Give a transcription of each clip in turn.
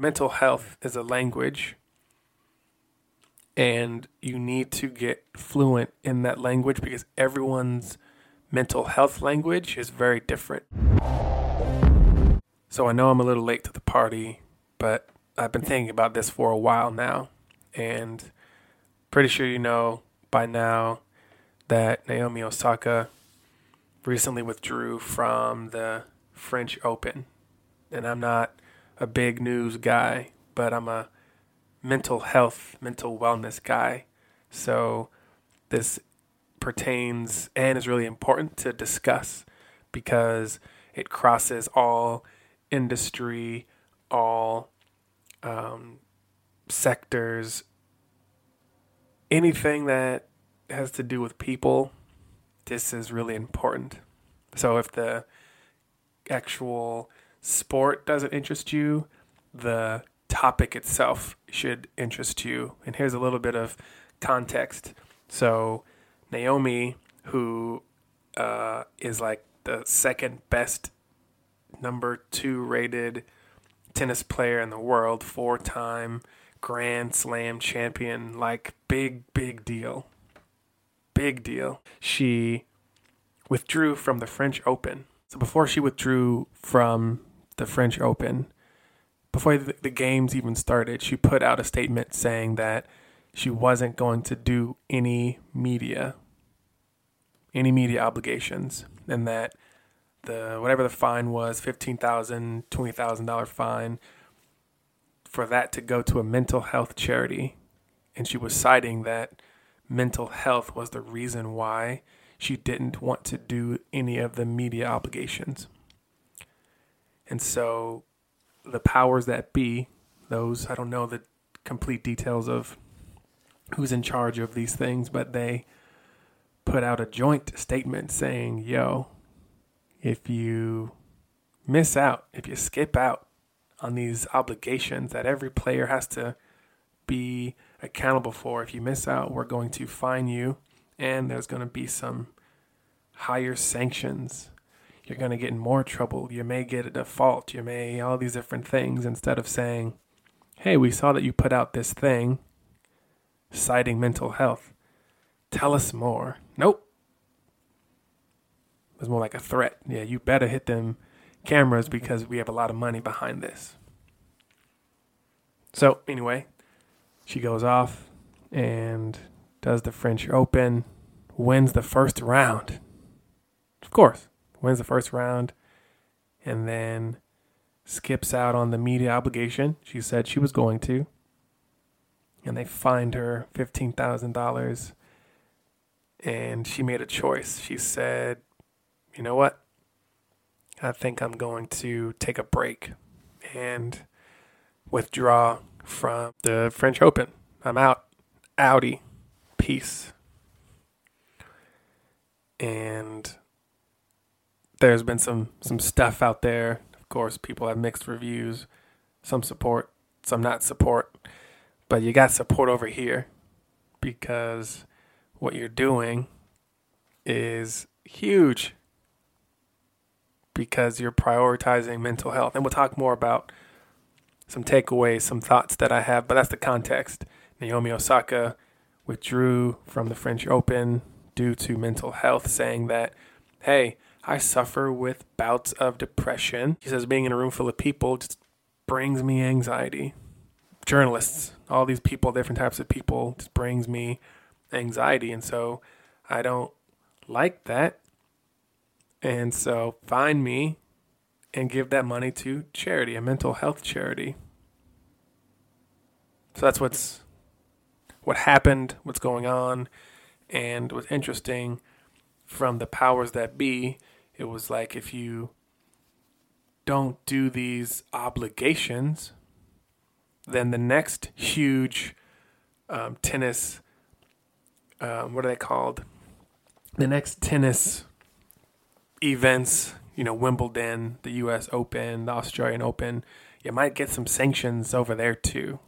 mental health is a language and you need to get fluent in that language because everyone's mental health language is very different. So I know I'm a little late to the party, but I've been thinking about this for a while now and pretty sure you know by now that Naomi Osaka recently withdrew from the French Open. And I'm not a big news guy, but I'm a mental health, mental wellness guy. So this pertains and is really important to discuss because it crosses all industry, all um, sectors, anything that has to do with people. This is really important. So if the actual sport doesn't interest you, the topic itself should interest you. And here's a little bit of context. So, Naomi, who uh, is like the second best number two rated tennis player in the world, four time Grand Slam champion, like big, big deal. Big deal. She withdrew from the French Open. So before she withdrew from the French Open, before the games even started, she put out a statement saying that she wasn't going to do any media, any media obligations, and that the whatever the fine was, fifteen thousand, twenty thousand dollar fine, for that to go to a mental health charity, and she was citing that mental health was the reason why she didn't want to do any of the media obligations. And so the powers that be, those, I don't know the complete details of who's in charge of these things, but they put out a joint statement saying, yo, if you miss out, if you skip out on these obligations that every player has to be accountable for, if you miss out, we're going to fine you and there's going to be some higher sanctions you're going to get in more trouble. You may get a default. You may, all these different things, instead of saying, hey, we saw that you put out this thing citing mental health. Tell us more. Nope. It was more like a threat. Yeah, you better hit them cameras because we have a lot of money behind this. So, anyway, she goes off and does the French Open, wins the first round. Of course wins the first round, and then skips out on the media obligation she said she was going to. And they fined her $15,000. And she made a choice. She said, you know what? I think I'm going to take a break and withdraw from the French Open. I'm out. Audi. Peace. And there's been some some stuff out there. Of course, people have mixed reviews, some support, some not support. But you got support over here because what you're doing is huge because you're prioritizing mental health. And we'll talk more about some takeaways, some thoughts that I have, but that's the context. Naomi Osaka withdrew from the French Open due to mental health, saying that, hey, I suffer with bouts of depression. He says being in a room full of people just brings me anxiety. Journalists, all these people, different types of people, just brings me anxiety. And so I don't like that. And so find me and give that money to charity, a mental health charity. So that's what's what happened, what's going on, and what's interesting from the powers that be it was like if you don't do these obligations, then the next huge um, tennis, um, what are they called? The next tennis events, you know, Wimbledon, the U.S. Open, the Australian Open, you might get some sanctions over there too.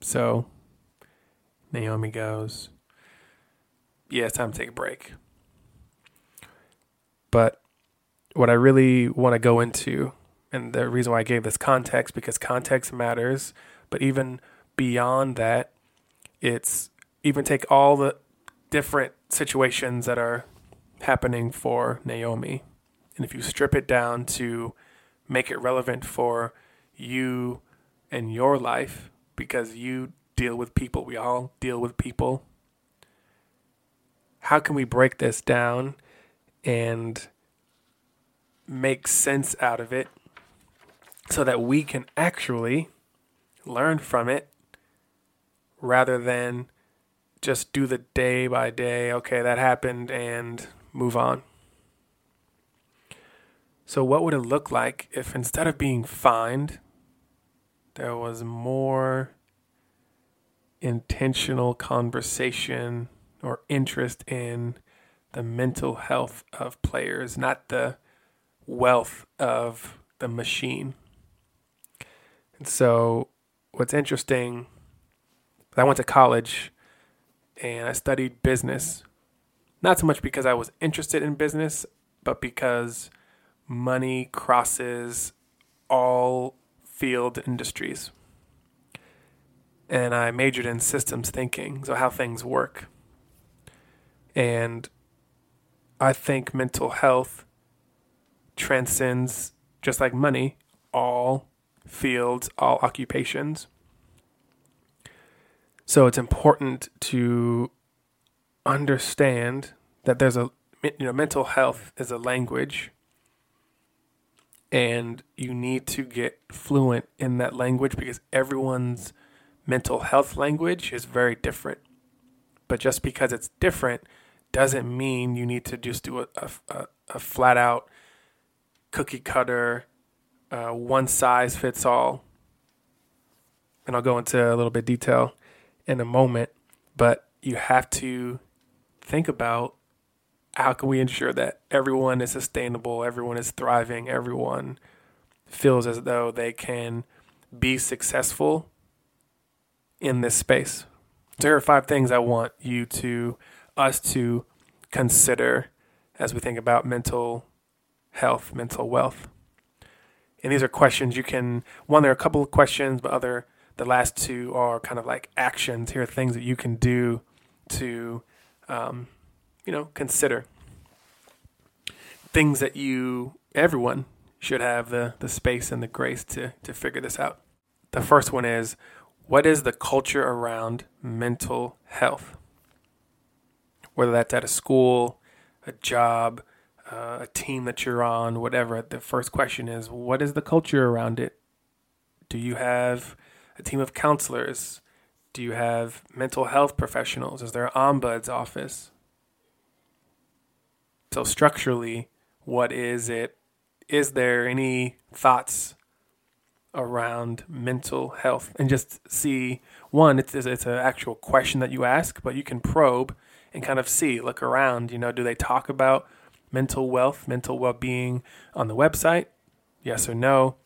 So Naomi goes, Yeah, it's time to take a break. But what I really want to go into and the reason why I gave this context because context matters. But even beyond that, it's even take all the different situations that are happening for Naomi. And if you strip it down to make it relevant for you and your life, because you deal with people, we all deal with people. How can we break this down and make sense out of it so that we can actually learn from it rather than just do the day by day, okay, that happened, and move on. So, what would it look like if instead of being fined, there was more intentional conversation or interest in the mental health of players, not the wealth of the machine? And so, what's interesting, I went to college and I studied business. Not so much because I was interested in business, but because money crosses all field industries. And I majored in systems thinking, so how things work. And I think mental health transcends, just like money, all fields, all occupations. So it's important to understand that there's a you know mental health is a language and you need to get fluent in that language because everyone's mental health language is very different. But just because it's different doesn't mean you need to just do a, a, a flat out cookie cutter, uh, one size fits all. And I'll go into a little bit detail in a moment, but you have to think about how can we ensure that everyone is sustainable, everyone is thriving, everyone feels as though they can be successful in this space. So here are five things I want you to us to consider as we think about mental health, mental wealth. And these are questions you can one there are a couple of questions, but other the last two are kind of like actions. Here are things that you can do to, um, you know, consider. Things that you, everyone, should have the, the space and the grace to, to figure this out. The first one is what is the culture around mental health? Whether that's at a school, a job, uh, a team that you're on, whatever, the first question is what is the culture around it? Do you have a team of counselors? Do you have mental health professionals? Is there an ombuds office? So, structurally, what is it? Is there any thoughts around mental health? And just see one, it's, it's an actual question that you ask, but you can probe and kind of see, look around. You know, do they talk about mental wealth, mental well being on the website? Yes or no?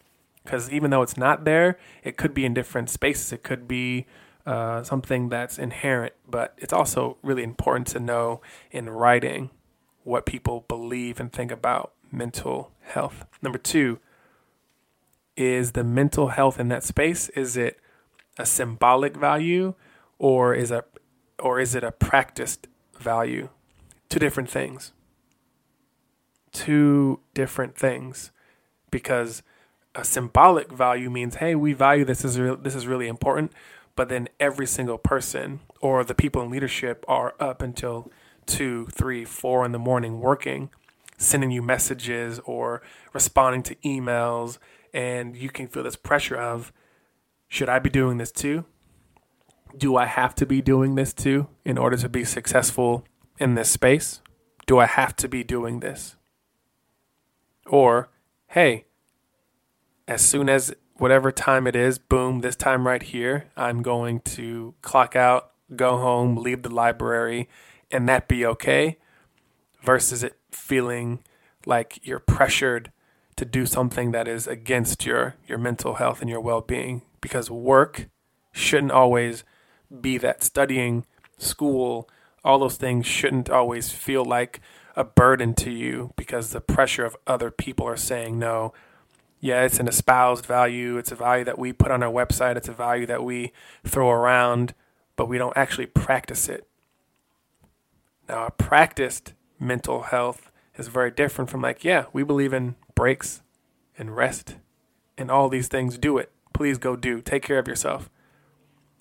because even though it's not there, it could be in different spaces. It could be uh, something that's inherent, but it's also really important to know in writing what people believe and think about mental health. Number two is the mental health in that space. Is it a symbolic value, or is a or is it a practiced value? Two different things. Two different things, because a symbolic value means, hey, we value this. Is, re- this is really important. But then every single person or the people in leadership are up until two, three, four in the morning working, sending you messages or responding to emails. And you can feel this pressure of, should I be doing this too? Do I have to be doing this too in order to be successful in this space? Do I have to be doing this? Or, hey, as soon as whatever time it is, boom, this time right here, I'm going to clock out, go home, leave the library, and that be okay, versus it feeling like you're pressured to do something that is against your, your mental health and your well being. Because work shouldn't always be that. Studying, school, all those things shouldn't always feel like a burden to you because the pressure of other people are saying, no, Yeah, it's an espoused value. It's a value that we put on our website. It's a value that we throw around, but we don't actually practice it. Now, a practiced mental health is very different from like, yeah, we believe in breaks and rest and all these things. Do it. Please go do. Take care of yourself.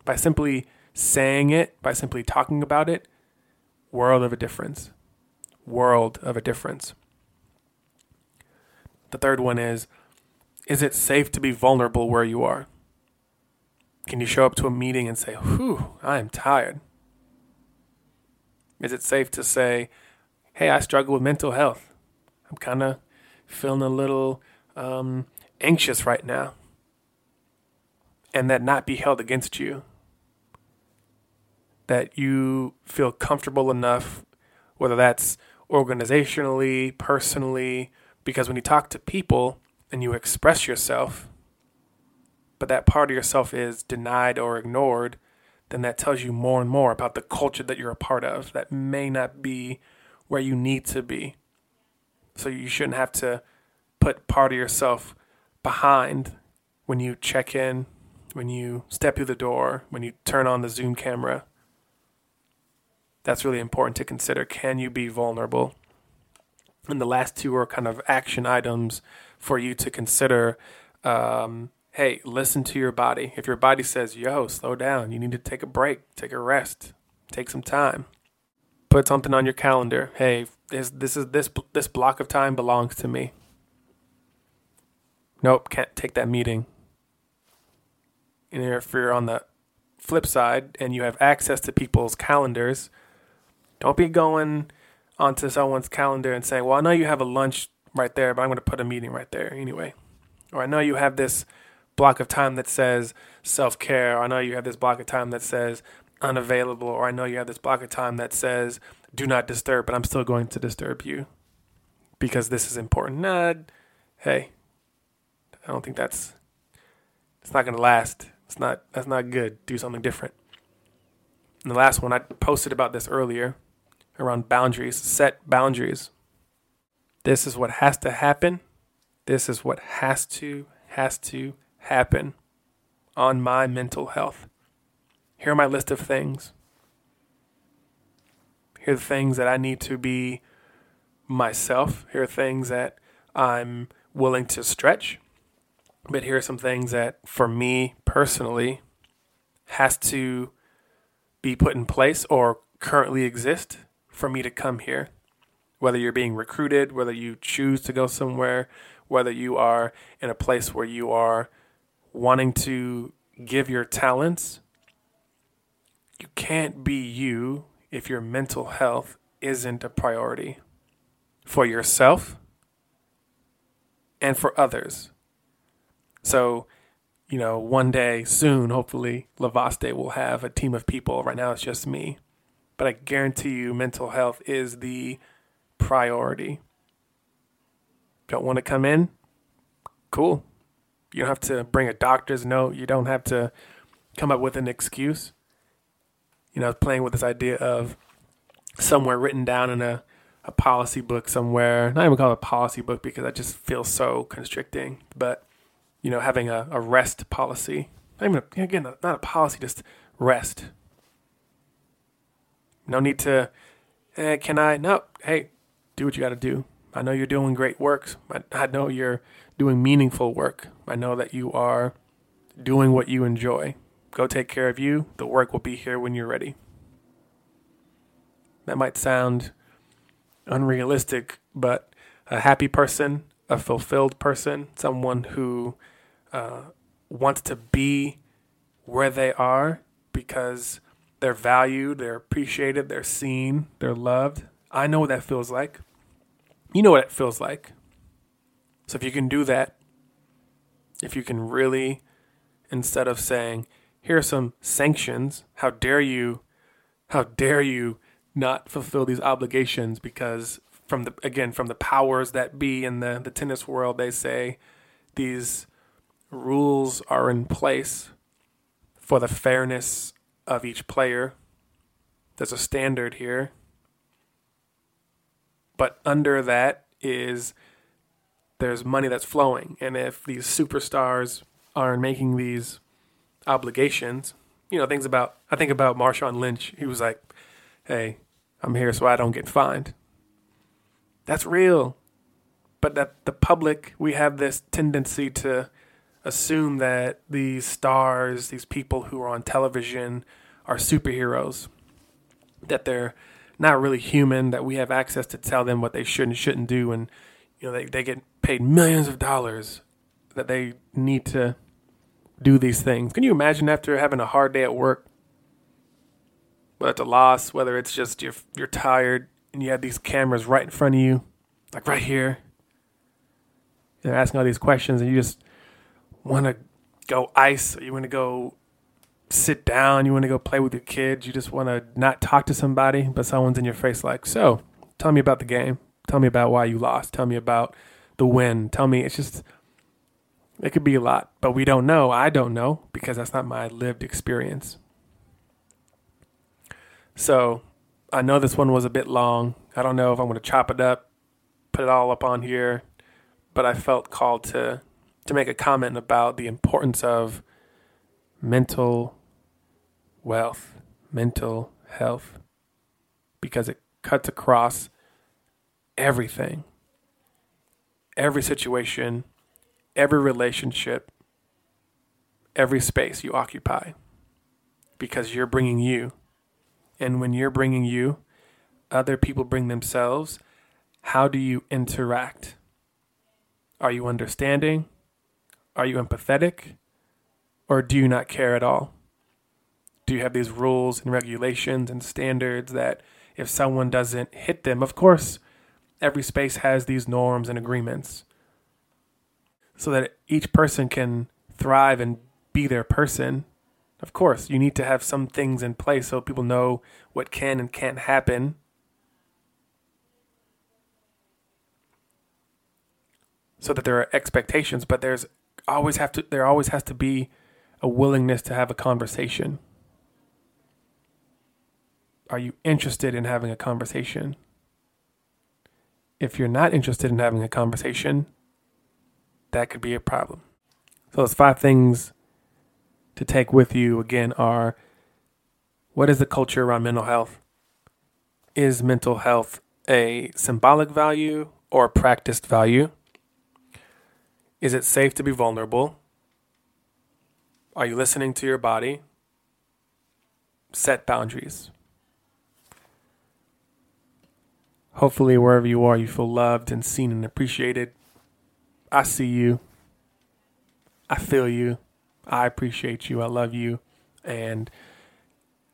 By simply saying it, by simply talking about it, world of a difference. World of a difference. The third one is Is it safe to be vulnerable where you are? Can you show up to a meeting and say, Whew, I am tired? Is it safe to say, Hey, I struggle with mental health. I'm kind of feeling a little um, anxious right now. And that not be held against you. That you feel comfortable enough, whether that's organizationally, personally, because when you talk to people and you express yourself, but that part of yourself is denied or ignored, then that tells you more and more about the culture that you're a part of that may not be where you need to be. So you shouldn't have to put part of yourself behind when you check in, when you step through the door, when you turn on the Zoom camera. That's really important to consider. Can you be vulnerable? And the last two are kind of action items for you to consider. Um, hey, listen to your body. If your body says, yo, slow down, you need to take a break, take a rest, take some time. Put something on your calendar. Hey, this, this is this this block of time belongs to me. Nope, can't take that meeting. And if you're on the flip side and you have access to people's calendars, don't be going onto someone's calendar and saying, Well, I know you have a lunch right there, but I'm going to put a meeting right there anyway. Or I know you have this block of time that says self care. or I know you have this block of time that says unavailable. Or I know you have this block of time that says do not disturb, but I'm still going to disturb you because this is important. Nah, hey, I don't think that's, it's not going to last. It's not, that's not good. Do something different. And the last one, I posted about this earlier around boundaries. Set boundaries. This is what has to happen. This is what has to, has to happen on my mental health. Here are my list of things. Here are the things that I need to be myself. Here are things that I'm willing to stretch. But here are some things that, for me personally, has to be put in place or currently exist for me to come here. Whether you're being recruited, whether you choose to go somewhere, whether you are in a place where you are wanting to give your talents, you can't be you if your mental health isn't a priority for yourself and for others. So, you know, one day soon, hopefully, Lovaste will have a team of people. Right now, it's just me. But I guarantee you, mental health is the priority. Don't want to come in? Cool. You don't have to bring a doctor's note. You don't have to come up with an excuse. You know, playing with this idea of somewhere written down in a, a policy book somewhere. Not even call it a policy book because that just feels so constricting. But, you know, having a, a rest policy. Not even, a, again, not a policy, just rest. No need to, eh, can I? No, hey, do what you got to do. I know you're doing great work. I know you're doing meaningful work. I know that you are doing what you enjoy. Go take care of you. The work will be here when you're ready. That might sound unrealistic, but a happy person, a fulfilled person, someone who uh, wants to be where they are because they're valued, they're appreciated, they're seen, they're loved. I know what that feels like. You know what it feels like. So if you can do that, if you can really, instead of saying, here are some sanctions, how dare you, how dare you not fulfill these obligations because from the again from the powers that be in the, the tennis world they say these rules are in place for the fairness of each player. There's a standard here. But under that is there's money that's flowing. And if these superstars aren't making these obligations, you know, things about, I think about Marshawn Lynch. He was like, hey, I'm here so I don't get fined. That's real. But that the public, we have this tendency to assume that these stars, these people who are on television, are superheroes, that they're not really human, that we have access to tell them what they should and shouldn't do, and you know they, they get paid millions of dollars that they need to do these things. Can you imagine after having a hard day at work, whether it's a loss, whether it's just you're you're tired and you have these cameras right in front of you, like right here. They're asking all these questions and you just want to go ice, you want to go sit down, you want to go play with your kids, you just want to not talk to somebody, but someone's in your face like, "So, tell me about the game. Tell me about why you lost. Tell me about the win. Tell me." It's just it could be a lot, but we don't know. I don't know because that's not my lived experience. So, I know this one was a bit long. I don't know if I'm going to chop it up, put it all up on here, but I felt called to to make a comment about the importance of mental wealth, mental health, because it cuts across everything, every situation, every relationship, every space you occupy, because you're bringing you. And when you're bringing you, other people bring themselves. How do you interact? Are you understanding? Are you empathetic? Or do you not care at all? Do you have these rules and regulations and standards that if someone doesn't hit them, of course, every space has these norms and agreements so that each person can thrive and be their person. Of course, you need to have some things in place so people know what can and can't happen. So that there are expectations, but there's always have to there always has to be a willingness to have a conversation. Are you interested in having a conversation? If you're not interested in having a conversation, that could be a problem. So, those five things to take with you again are what is the culture around mental health? Is mental health a symbolic value or a practiced value? Is it safe to be vulnerable? Are you listening to your body? Set boundaries. Hopefully, wherever you are, you feel loved and seen and appreciated. I see you. I feel you. I appreciate you. I love you. And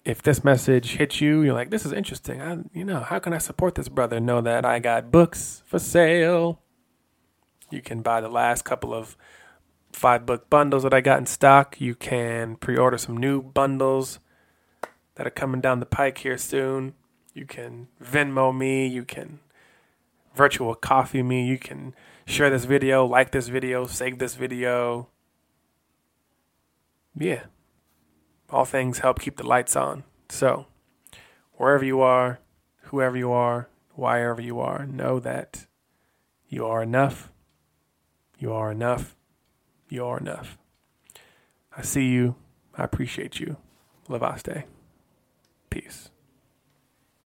if this message hits you, you're like, this is interesting. I, you know, how can I support this brother? Know that I got books for sale. You can buy the last couple of five book bundles that I got in stock. You can pre order some new bundles that are coming down the pike here soon. You can Venmo me. You can virtual coffee me. You can share this video, like this video, save this video. Yeah. All things help keep the lights on. So, wherever you are, whoever you are, wherever you are, know that you are enough. You are enough. You are enough. I see you. I appreciate you. Lovaste. Peace.